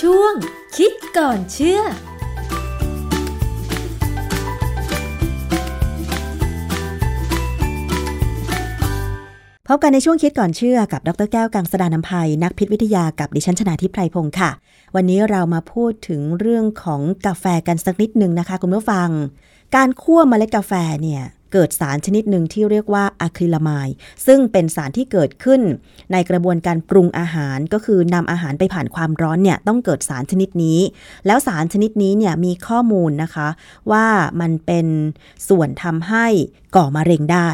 ช่วง คิดก่อนเชื่อพบกันในช่วงคิดก่อนเชื่อกับดรแก้วกังสดานนภัย นักพิษวิทยากับดิฉันชนาทิพไพรพงศ์ค่ะ วันนี้เรามาพูดถึงเรื่องของกาแฟกันสักนิดหนึ่งนะคะ คุณผู้ฟัง การคั่วเมล็ดกาแฟเนี่ย เกิดสารชนิดหนึ่งที่เรียกว่าอะคริลามายซึ่งเป็นสารที่เกิดขึ้นในกระบวนการปรุงอาหารก็คือนำอาหารไปผ่านความร้อนเนี่ยต้องเกิดสารชนิดนี้ แล้วสารชนิดนี้เนี่ยมีข้อมูลนะคะ ว่ามันเป็นส่วนทำให้ก่อมะเร็งได้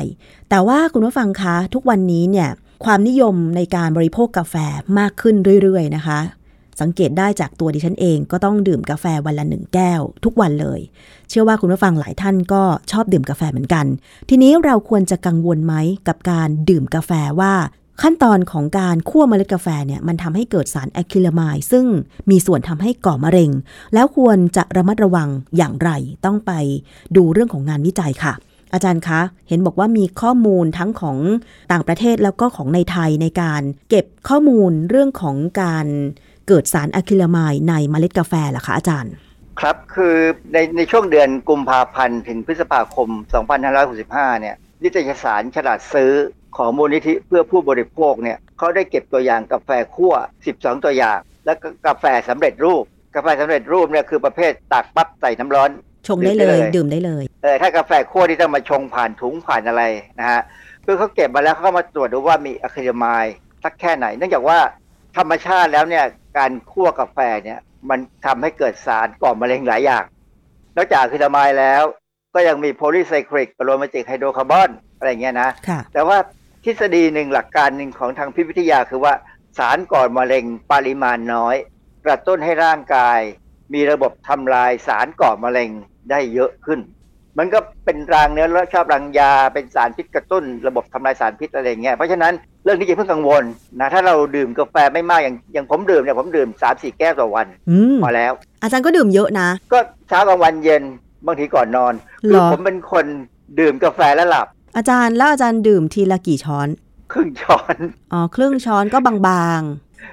แต่ว่าคุณผู้ฟังคะทุกวันนี้เนี่ยความนิยมในการบริโภคกาแฟมากขึ้นเรื่อยๆนะคะ สังเกตได้จากตัวดิฉันเองก็ต้องดื่มกาแฟวันละหนึ่งแก้ว ทุกวันเลย เชื่อว่าคุณผู้ฟังหลายท่านก็ชอบดื่มกาแฟเหมือนกัน ทีนี้เราควรจะกังวลไหมกับการดื่มกาแฟว่าขั้นตอนของการคั่วเมล็ดกาแฟเนี่ยมันทำให้เกิดสารอะคริลามายซึ่งมีส่วนทำให้ก่อมะเร็ง แล้วควรจะระมัดระวังอย่างไรต้องไปดูเรื่องของงานวิจัยค่ะ อาจารย์คะ เห็นบอกว่ามีข้อมูลทั้งของต่างประเทศแล้วก็ของในไทยในการเก็บข้อมูลเรื่องของการ เกิดสารอะคริลามายในเมล็ดกาแฟล่ะคะอาจารย์ ครับคือในในช่วงเดือนกุมภาพันธ์ถึงพฤษภาคม 2565 เนี่ยนิตยสารฉลาดซื้อของมูลนิธิเพื่อผู้บริโภคเนี่ยเขาได้เก็บตัวอย่างกาแฟคั่ว 12 ตัวอย่าง และก็กาแฟสำเร็จรูป กาแฟสำเร็จรูปเนี่ยคือประเภทตักปั๊บใส่น้ำร้อน ชงได้เลยดื่มได้เลยเออถ้ากาแฟคั่วที่ต้องมาชงผ่านถุงผ่านอะไรนะฮะคือเขาเก็บมาแล้วเขาก็มาตรวจดูว่ามีอะคริลามายสักแค่ไหน เนื่องจากว่าธรรมชาติแล้วเนี่ย การคั่วกาแฟเนี่ยมันทำให้เกิดสารก่อมะเร็งหลายอย่าง นอกจากอะคริลามายแล้ว ก็ยังมีโพลีไซคลิกโรมาติกไฮโดรคาร์บอนอะไรเงี้ยนะค่ะแต่ว่าทฤษฎีหนึ่งหลักการหนึ่งของทางพิษวิทยาคือว่าสารก่อมะเร็งปริมาณน้อย กระตุ้นให้ร่างกาย มีระบบทำลายสารก่อมะเร็งได้เยอะขึ้น มันก็เป็นรางเนื้อและชอบรังยาเป็นสารพิษกระตุ้น ระบบทำลายสารพิษอะไรเงี้ยเพราะฉะนั้น เรื่องนี้อย่าเพิ่งกังวลนะถ้าเราดื่มกาแฟไม่มากอย่างอย่างผมดื่มเนี่ยผมดื่มสามสี่แก้วต่อวันอืมพอแล้ว อาจารย์ก็ดื่มเยอะนะ ก็เช้ากลางวันเย็นบางทีก่อนนอนเหรอคือผมเป็นคนดื่มกาแฟแล้วหลับ อาจารย์แล้วอาจารย์ดื่มทีละกี่ช้อน ครึ่งช้อนอ๋อครึ่งช้อนก็บาง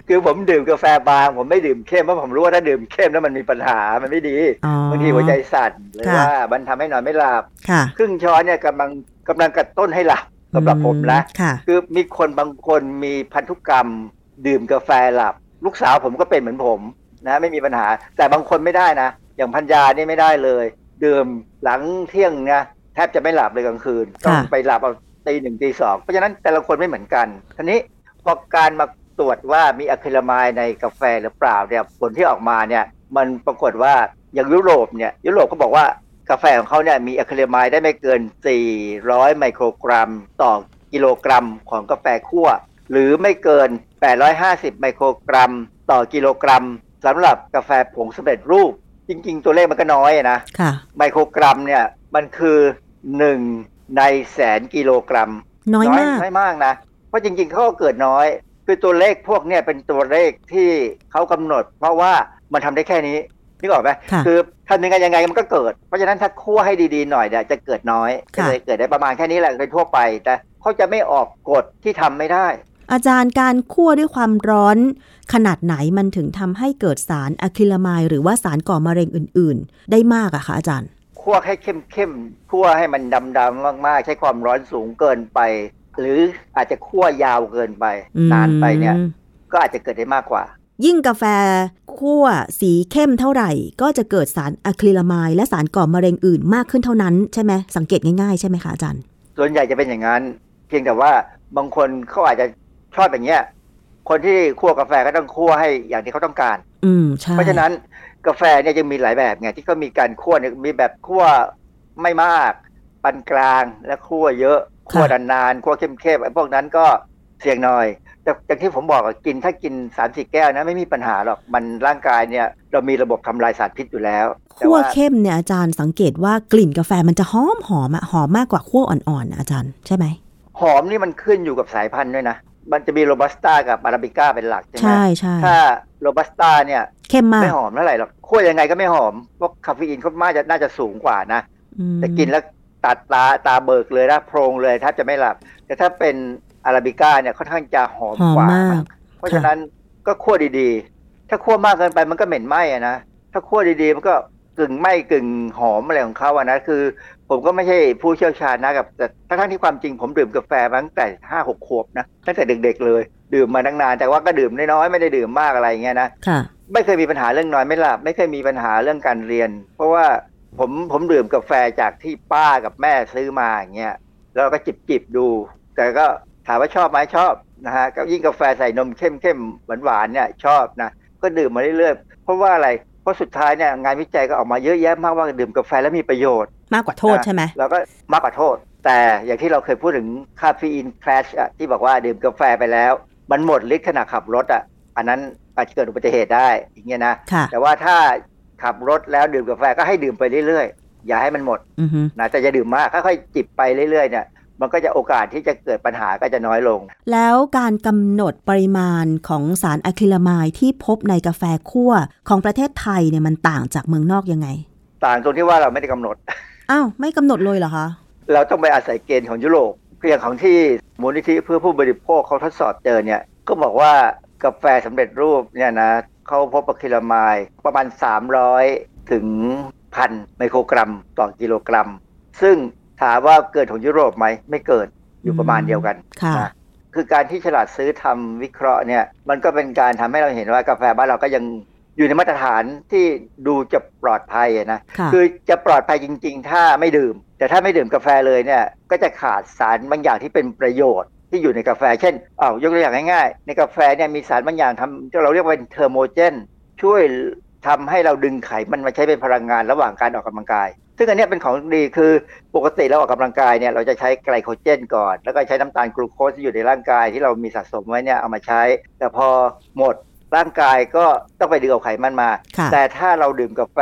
คือผมดื่มกาแฟบาง ผมไม่ดื่มเข้มเพราะผมรู้ว่าถ้าดื่มเข้มแล้วมันมีปัญหามันไม่ดีๆอ๋อบางทีหัวใจสั่นหรือค่ะว่ามันทำให้นอนไม่หลับค่ะครึ่งช้อนเนี่ยกำลังกำลังกระตุ้นให้หลับ สำหรับผมนะค่ะคือมีคนบางคนมีพันธุกรรม ดื่มกาแฟหลับ ลูกสาวผมก็เป็นเหมือนผมนะไม่มีปัญหา แต่บางคนไม่ได้นะ อย่างพันยานี่ไม่ได้เลย ดื่มหลังเที่ยงนะแทบจะไม่หลับเลยกลางคืนต้องไปหลับเอาตีหนึ่งตีสองเพราะฉะนั้นแต่ละคนไม่เหมือนกันทีนี้พอการมาตรวจว่ามีอะคริลามายในกาแฟหรือเปล่าเนี่ยผลที่ออกมาเนี่ยมันปรากฏว่าอย่างยุโรปเนี่ยยุโรปก็บอกว่า กาแฟของเขาเนี่ยมีอะคริลามายได้ไม่เกิน 400 ไมโครกรัม ต่อกิโลกรัมของกาแฟคั่ว หรือไม่เกิน 850 ไมโครกรัม ต่อกิโลกรัมสำหรับกาแฟผงสำเร็จรูป จริง ๆ ตัวเลขมันก็น้อยนะค่ะไมโครกรัมเนี่ยมันคือ 1 ในแสนกิโลกรัม น้อยมากน้อยมากนะ เพราะจริง ๆเขาก็เกิดน้อย คือตัวเลขพวกเนี่ยเป็นตัวเลขที่เขากำหนด เพราะว่ามันทำได้แค่นี้ นึกออกไหมค่ะคือทำยังไงยังไงมันก็เกิด เพราะฉะนั้นถ้าคั่วให้ดีๆหน่อยเนี่ยจะเกิดน้อยก็ค่ะเลยเกิดได้ประมาณแค่นี้แหละโดยทั่วไป แต่เขาจะไม่ออกกฎที่ทำไม่ได้ อาจารย์การคั่วด้วยความร้อนขนาดไหนมันถึงทำให้เกิดสารอะคริลามายหรือว่าสารก่อมะเร็งอื่น ๆ ได้มากอะคะอาจารย์คั่วให้เข้มๆคั่วให้มันดำๆมากๆ ใช้ความร้อนสูงเกินไป หรืออาจจะคั่วยาวเกินไปอืมนานไปเนี่ย ก็อาจจะเกิดได้มากกว่า ยิ่งกาแฟคั่วสีเข้มเท่าไหร่ ก็จะเกิดสารอะคริลามายและสารก่อมะเร็งอื่นมากขึ้นเท่านั้นใช่ไหมสังเกตง่ายๆใช่ไหมคะอาจารย์ ส่วนใหญ่จะเป็นอย่างนั้น เพียงแต่ว่าบางคนเขาอาจจะชอบอย่างเงี้ยคนที่คั่วกาแฟก็ต้องคั่วให้อย่างที่เขาต้องการ อืมใช่เพราะฉะนั้นกาแฟเนี่ยยังมีหลายแบบไงที่เขามีการคั่วเนี่ยมีแบบคั่วไม่มากปานกลางและคั่วเยอะคั่วนานๆคั่วเข้มๆไอ้พวกนั้นก็เสี่ยงหน่อย แต่อย่างที่ผมบอกอะกินถ้ากินสามสี่แก้วนะไม่มีปัญหาหรอกมันร่างกายเนี่ยเรามีระบบทำลายสารพิษอยู่แล้วแต่คั่วว่าเข้มเนี่ยอาจารย์สังเกตว่ากลิ่นกาแฟมันจะหอมหอมอะหอมมากกว่าคั่วอ่อนๆนะอาจารย์ใช่ไหมหอมนี่มันขึ้นอยู่กับสายพันธุ์ด้วยนะมันจะมีโรบัสต้ากับอาราบิก้าเป็นหลักใช่ไหมใช่ใช่ถ้าโรบัสต้าเนี่ยเข้มมากไม่หอมเท่าไหร่หรอกคั่วยังไงก็ไม่หอมเพราะคาเฟอีนเขาน่าจะน่าจะสูงกว่านะอืมแต่กินแล้วตัดตาตาเบิกเลยนะโพรงเลยแทบจะไม่หลับ แต่ถ้าเป็น อาราบิก้าเนี่ยค่อนข้างจะหอมหอมกว่ามากเพราะฉะนั้นก็คั่วดีๆ ถ้าคั่วมากเกินไปมันก็เหม็นไหม้อะนะ ถ้าคั่วดีๆ มันก็กึ่งไหม้กึ่งหอมอะไรของเขาอะนะ คือ ผมก็ไม่ใช่ผู้เชี่ยวชาญนะกับแต่ทั้งที่ความจริงผมดื่มกาแฟมาตั้งแต่ห้าหกขวบนะตั้งแต่เด็กๆเลย ดื่มมาตั้งนานแต่ว่าก็ดื่มน้อยๆไม่ได้ดื่มมากอะไรอย่างเงี้ยนะค่ะไม่เคยมีปัญหาเรื่องนอนไม่หลับไม่เคยมีปัญหาเรื่องการเรียน เพราะว่าผมผมดื่มกาแฟจากที่ป้ากับแม่ซื้อมาอย่างเงี้ยแล้วก็จิบจิบๆดู แต่ก็ ถามว่าชอบไหมชอบนะฮะก็ยิ่งกาแฟใส่นมเข้มเข้มหวานหวานๆเนี่ยชอบนะก็ดื่มมาเรื่อยๆเพราะว่าอะไรเพราะสุดท้ายเนี่ยงานวิจัยก็ออกมาเยอะแยะมากว่าดื่มกาแฟแล้วมีประโยชน์ มากกว่าโทษใช่ไหมแล้วก็มากกว่าโทษ แต่อย่างที่เราเคยพูดถึงคาเฟอีนคลาชอะที่บอกว่าดื่มกาแฟไปแล้ว มันหมดฤทธิ์ขณะขับรถอะอันนั้นอาจจะเกิดอุบัติเหตุได้อย่างเงี้ยนะค่ะแต่ว่าถ้าขับรถแล้วดื่มกาแฟก็ให้ดื่มไปเรื่อยๆ อย่าให้มันหมดอือฮึนะแต่อย่าดื่มมากค่อยๆจิบไปเรื่อยๆเนี่ย มันก็จะโอกาสที่จะเกิดปัญหาก็จะน้อยลง แล้วการกำหนดปริมาณของสารอะคริลามายที่พบในกาแฟคั่วของประเทศไทยเนี่ยมันต่างจากเมืองนอกยังไง ต่างตรงที่ว่าเราไม่ได้กำหนด อ้าวไม่กำหนดเลยเหรอคะ เราต้องไปอาศัยเกณฑ์ของยุโรปเพียงของที่มูลนิธิเพื่อผู้บริโภคเขาทดสอบเจอเนี่ยก็บอกว่ากาแฟสำเร็จรูปเนี่ยนะเขาพบอะคริลามายประมาณ 300 ถึงพันไมโครกรัมต่อกิโลกรัม ซึ่ง ถามว่าเกิดของยุโรปไหมไม่เกิดอยู่ประมาณเดียวกันค่ะนะคือการที่ฉลาดซื้อทำวิเคราะห์เนี่ยมันก็เป็นการทำให้เราเห็นว่ากาแฟบ้านเราก็ยังอยู่ในมาตรฐานที่ดูจะปลอดภัยอะนะค่ะคือจะปลอดภัยจริง ๆ ถ้าไม่ดื่ม แต่ถ้าไม่ดื่มกาแฟเลยเนี่ยก็จะขาดสารบางอย่างที่เป็นประโยชน์ที่อยู่ในกาแฟ เช่นอ้าวยกตัวอย่างง่ายๆ ในกาแฟเนี่ยมีสารบางอย่างทำที่เราเรียกว่าเป็นเทอร์โมเจน ช่วยทำให้เราดึงไขมันมาใช้เป็นพลังงานระหว่างการออกกำลังกาย ซึ่งอันเนี้ยเป็นของดีคือปกติเราออกกำลังกายเนี่ยเราจะใช้ไกลโคเจนก่อน แล้วก็ใช้น้ำตาลกลูโคสที่อยู่ในร่างกายที่เรามีสะสมไว้เนี่ยเอามาใช้ แต่พอหมดร่างกายก็ต้องไปดึงเอาไขมันมาค่ะแต่ถ้าเราดื่มกาแฟ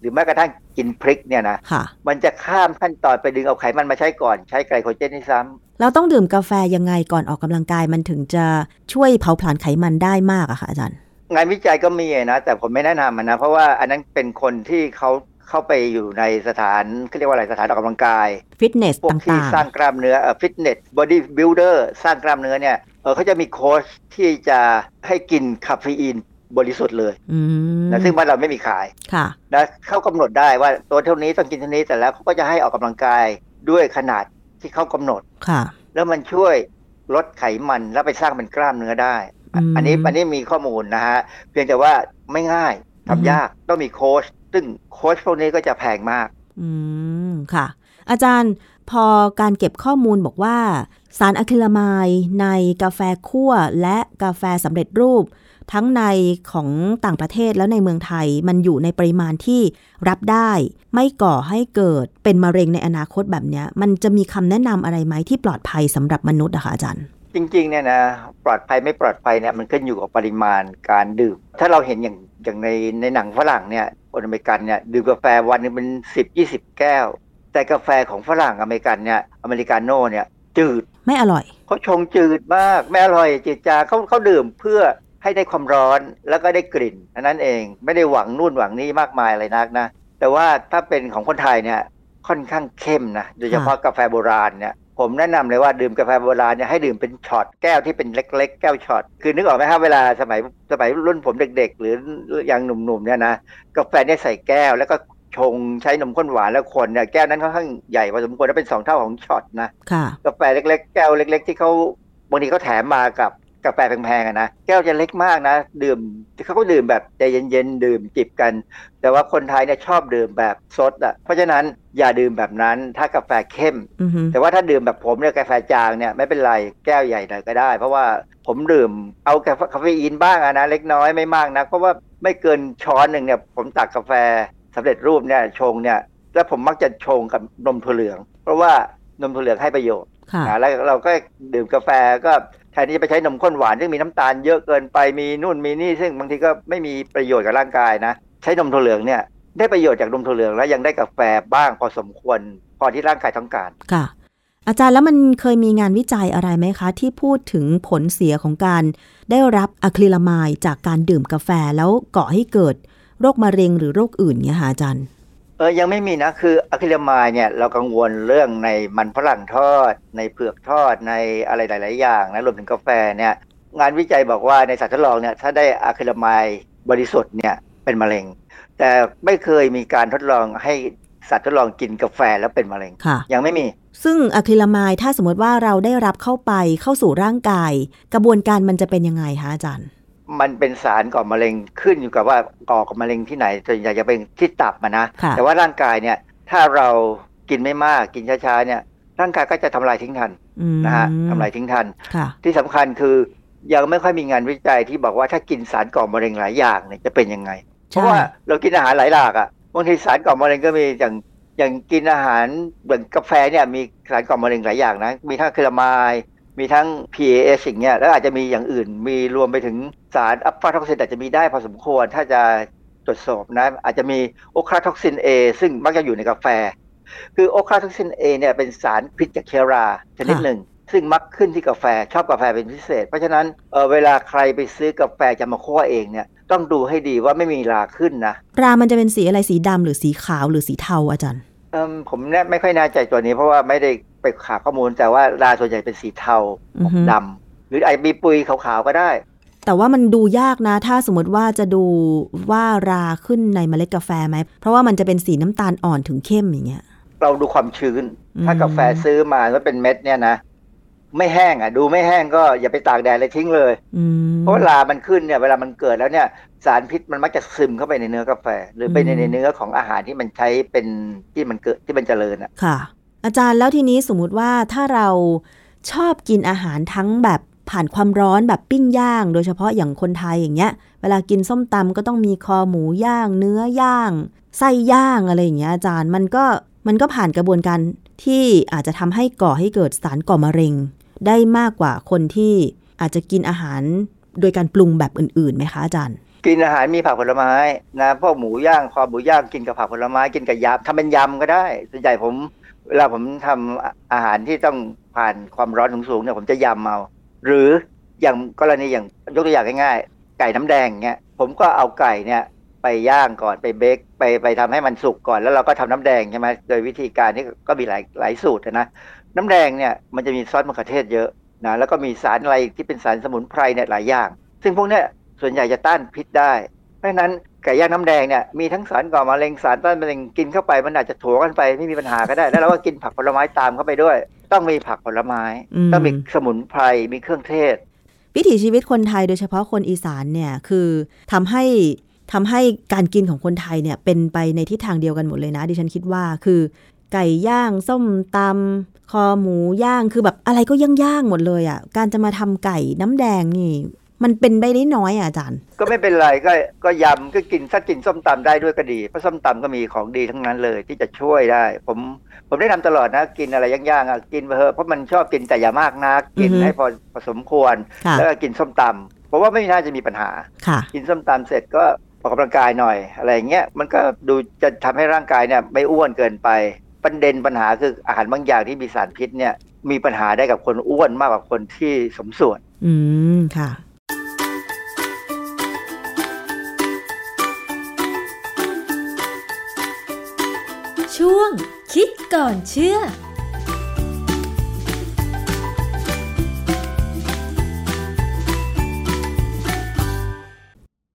หรือแม้กระทั่งกินพริกเนี่ยนะค่ะมันจะข้ามขั้นตอนไปดึงเอาไขมันมาใช้ก่อนใช้ไกลโคเจนที่ซ้ำเราต้องดื่มกาแฟยังไงก่อนออกกำลังกายมันถึงจะช่วยเผาผลาญไขมันได้มากอะค่ะอาจารย์ งานวิจัยก็มีนะแต่ผมไม่แนะนำมันนะ เพราะว่าอันนั้นเป็นคนที่เขา เข้าไปอยู่ในสถานเขาเรียกว่าอะไรสถานออกกำลังกายฟิตเนสพวกที่่างสร้างกล้ามเนื้อฟิตเนสบอดี้บิ l เดอร์สร้างกล้ามเนื้อเนี่ยเออเขาจะมีโค้ชที่จะให้กินคาเฟอีนบริสุทธิ์เลยๆอืมนะซึ่งบ้านเราไม่มีขายค่ะ นะเขากำหนดได้ว่าตัวเท่านี้ต้องกินเท่านี้แต่แล้วเขาก็จะให้ออกกำลังกายด้วยขนาดที่เขากำหนด ค่ะแล้วมันช่วยลดไขมันแล้วไปสร้างเป็นกล้ามเนื้อได้อืมอันนี้อันนี้มีข้อมูลนะฮะ เพียงแต่ว่าไม่ง่ายอืมทำยากต้องมีโค้ช ซึ่งโค้ชพวกนี้ก็จะแพงมาก อืม ค่ะ อาจารย์พอการเก็บข้อมูลบอกว่า สารอะคริลามายในกาแฟคั่วและกาแฟสำเร็จรูป ทั้งในของต่างประเทศแล้วในเมืองไทยมันอยู่ในปริมาณที่รับได้ ไม่ก่อให้เกิดเป็นมะเร็งในอนาคตแบบเนี้ยมันจะมีคำแนะนำอะไรไหมที่ปลอดภัยสำหรับมนุษย์อะคะอาจารย์จริงๆเนี่ยนะปลอดภัยไม่ปลอดภัยเนี่ยมันขึ้นอยู่กับปริมาณการดื่ม ถ้าเราเห็นอย่างอย่างในในหนังฝรั่งเนี่ย คนอเมริกันเนี่ยดื่มกาแฟวันหนึงเป็นสิบยี่สิบแก้ว แต่กาแฟของฝรั่งอเมริกันเนี่ยอเมริกาโน่เนี่ยจืดไม่อร่อยเขาชงจืดมากไม่อร่อยจืดจางเขาเขาดื่มเพื่อให้ได้ความร้อนแล้วก็ได้กลิ่นอันนั้นเองไม่ได้หวังนู่นหวังนี่มากมายอะไรนักนะแต่ว่าถ้าเป็นของคนไทยเนี่ยค่อนข้างเข้มนะโดยเฉพาะกาแฟโบราณเนี่ย ผมแนะนำเลยว่าดื่มกาแฟโบราณเนี่ยให้ดื่มเป็นช็อตแก้วที่เป็นเล็ก ๆ แก้วช็อตคือนึกออกไหมครับเวลาสมัยสมัยรุ่นผมเด็ก ๆ หรือยังหนุ่มๆเนี่ยนะกาแฟเนี่ยใส่แก้วแล้วก็ชงใช้นมข้นหวานแล้วคนเนี่ยแก้วนั้นค่อนข้างใหญ่พอสมควรแล้วเป็นสองเท่าของช็อตนะค่ะกาแฟเล็ก ๆ แก้วเล็ก ๆ ที่เขาบางทีเขาแถมมากับ กาแฟแพงๆอะนะแก้วจะเล็กมากนะ ดื่มเขาก็ดื่มแบบใจเย็นๆดื่มจิบกัน แต่ว่าคนไทยเนี่ยชอบดื่มแบบซดอะเพราะฉะนั้นอย่าดื่มแบบนั้นถ้ากาแฟเข้มอือฮึแต่ว่าถ้าดื่มแบบผมเนี่ยกาแฟจางเนี่ยไม่เป็นไรแก้วใหญ่หน่อยก็ได้ เพราะว่าผมดื่มเอากาแฟคาเฟอีนบ้างอะนะเล็กน้อยไม่มากนะเพราะว่าไม่เกินช้อนหนึ่งเนี่ยผมตักกาแฟสำเร็จรูปเนี่ยชงเนี่ยแล้วผมมักจะชงกับนมถั่วเหลือง เพราะว่านมถั่วเหลืองให้ประโยชน์ค่ะอ่าแล้วเราก็ดื่มกาแฟก็แทนที่จะไปใช้นมข้นหวานซึ่งมีน้ำตาลเยอะเกินไปมีนู่นมีนี่ซึ่งบางทีก็ไม่มีประโยชน์กับร่างกายนะ ใช้นมถั่วเหลืองเนี่ยได้ประโยชน์จากนมถั่วเหลืองแล้วยังได้กาแฟบ้างพอสมควร พอที่ร่างกายต้องการค่ะ อาจารย์แล้วมันเคยมีงานวิจัยอะไรไหมคะ ที่พูดถึงผลเสียของการได้รับอะคริลามายจากการดื่มกาแฟแล้วก่อให้เกิด โรคมะเร็งหรือโรคอื่นเนี่ยค่ะอาจารย์ เออยังไม่มีนะคืออะคริลามายเนี่ยเรากังวลเรื่องในมันฝรั่งทอด ในเผือกทอดในอะไรหลาย ๆ อย่างนะรวมถึงกาแฟเนี่ยงานวิจัยบอกว่าในสัตว์ทดลองเนี่ยถ้าได้อะคริลามายบริสุทธิ์เนี่ยเป็นมะเร็ง แต่ไม่เคยมีการทดลองให้สัตว์ทดลองกินกาแฟแล้วเป็นมะเร็งค่ะยังไม่มี ซึ่งอะคริลามายด์ถ้าสมมติว่าเราได้รับเข้าไปเข้าสู่ร่างกาย กระบวนการมันจะเป็นยังไงคะอาจารย์ มันเป็นสารก่อมะเร็งขึ้นอยู่กับว่าก่อกับมะเร็งที่ไหนส่วนใหญ่จะเป็นที่ตับมานะค่ะแต่ว่าร่างกายเนี่ย ถ้าเรากินไม่มากกินช้าๆเนี่ย ร่างกายก็จะทำลายทิ้งทันอืมนะฮะทำลายทิ้งทันค่ะที่สำคัญคือยังไม่ค่อยมีงานวิจัยที่บอกว่าถ้ากินสารก่อมะเร็งหลายอย่างเนี่ยจะเป็นยังไง ใช่ราะว่าเรากินอาหารหลายหลากอะบางทีสารก่อมะเร็งก็มีอย่างอย่างกินอาหารเหมือนกาแฟเนี่ยมีสารก่อมะเร็งหลายอย่างนะมีทั้ง acrylamide มีทั้ง PAS สิ่างเงี้ยแล้วอาจจะมีอย่างอื่น มีรวมไปถึงสารอะฟลาท็อกซินอาจจะมีได้พอสมควร ถ้าจะตรวจสอบนะ อาจจะมี ochratoxin A ซึ่งมักจะอยู่ในกาแฟ คือโอคาท็อกซิน A เนี่ยเป็นสารพิษจากเชื้อราชนิดค่ะหนึ่ง ซึ่งมักขึ้นที่กาแฟชอบกาแฟเป็นพิเศษ เพราะฉะนั้นเอ่อเวลาใครไปซื้อกาแฟจะมาคั่วเองเนี่ยต้องดูให้ดีว่าไม่มีราขึ้นนะรามันจะเป็นสีอะไรสีดำหรือสีขาวหรือสีเทาอาจารย์เอิ่มผมเนี่ยไม่ค่อยแน่ใจตัวนี้เพราะว่าไม่ได้ ไปหาข้อมูลแต่ว่าราส่วนใหญ่เป็นสีเทาอือฮึดำหรืออาจจะมีปุยขาวๆก็ได้ แต่ว่ามันดูยากนะ ถ้าสมมติว่าจะดูว่าราขึ้นในเมล็ดกาแฟไหม เพราะว่ามันจะเป็นสีน้ำตาลอ่อนถึงเข้มอย่างเงี้ย เราดูความชื้นอืมถ้ากาแฟซื้อมาแล้วเป็นเม็ดเนี่ยนะไม่แห้งอะ ดูไม่แห้งก็อย่าไปตากแดดเลยทิ้งเลยอืมเพราะเวลามันขึ้นเนี่ย เวลามันเกิดแล้วเนี่ย สารพิษมันมักจะซึมเข้าไปในเนื้อกาแฟ หรือไปในอืมในเนื้อของอาหารที่มันใช้เป็นที่มันเกิดที่มันเจริญอะค่ะ อาจารย์แล้วทีนี้สมมุติว่าถ้าเราชอบกินอาหารทั้งแบบผ่านความร้อนแบบปิ้งย่าง โดยเฉพาะอย่างคนไทยอย่างเงี้ย เวลากินส้มตำก็ต้องมีคอหมูย่าง เนื้อย่างไส้ย่างอะไรอย่างเงี้ยอาจารย์มันก็มันก็ผ่านกระบวนการที่อาจจะทำให้ก่อให้เกิดสารก่อมะเร็ง ได้มากกว่าคนที่อาจจะกินอาหารโดยการปรุงแบบอื่นๆไหมคะอาจารย์ กินอาหารมีผักผลไม้นะพวกหมูย่างคอหมูย่างกินกับผักผลไม้กินกับยำทำเป็นยำก็ได้ส่วนใหญ่ผม เวลาผมทำอาหารที่ต้องผ่านความร้อนสูงๆเนี่ยผมจะยำเอาหรืออย่างกรณีอย่างยกตัวอย่างง่ายๆ ไก่น้ำแดงเงี้ยผมก็เอาไก่เนี่ยไปย่างก่อนไปเบคไปไปทำให้มันสุกก่อนแล้วเราก็ทำน้ำแดงใช่ไหมโดยวิธีการที่ก็มีหลายหลายสูตรนะน้ำแดงเนี่ยมันจะมีซอสมะเขือเทศเยอะนะแล้วก็มีสารอะไรที่เป็นสารสมุนไพรเนี่ยหลายอย่าง ซึ่งพวกเนี้ยส่วนใหญ่จะต้านพิษได้ เพราะฉะนั้น ก่ย่างน้ำแดงเนี่ยมีทั้งสารก่อมะเร็งสารต้านมะเร็งกินเข้าไปมันอาจจะถัวกันไปไม่มีปัญหาก็ได้ แล้วเราก็กินผักผลไม้ตามเข้าไปด้วย ต้องมีผักผลไม้อืมต้องมีสมุนไพรมีเครื่องเทศ วิถีชีวิตคนไทยโดยเฉพาะคนอีสานเนี่ยคือทำให้ทำให้การกินของคนไทยเนี่ยเป็นไปในทิศทางเดียวกันหมดเลยนะ ดิฉันคิดว่าคือไก่ย่างส้มตำคอหมูย่างคือแบบอะไรก็ย่างๆหมดเลยอะ่ะการจะมาทำไก่น้ำแดงนี่ มันเป็นไปได้น้อยอะอาจารย์ ก็ไม่เป็นไรก็ก็ยำก็กินถ้ากินส้มตำได้ด้วยก็ดีเพราะส้มตำก็มีของดีทั้งนั้นเลย ที่จะช่วยได้ ผมผมได้นำตลอดนะ กินอะไรย่างๆอะกินไปเถอะเพราะมันชอบกินแต่อย่ามากนักกินอือฮึให้พอพอสมควรค่ะแล้วก็กินส้มตำเพราะว่าไม่น่าจะมีปัญหาค่ะกินส้มตำเสร็จก็ออกกำลังกายหน่อยอะไรอย่างเงี้ยมันก็ดูจะทำให้ร่างกายเนี่ยไม่อ้วนเกินไปประเด็นปัญหาคืออาหารบางอย่างที่มีสารพิษเนี่ยมีปัญหาได้กับคนอ้วนมากกว่าคนที่สมส่วน อืมค่ะ คิดก่อนเชื่อ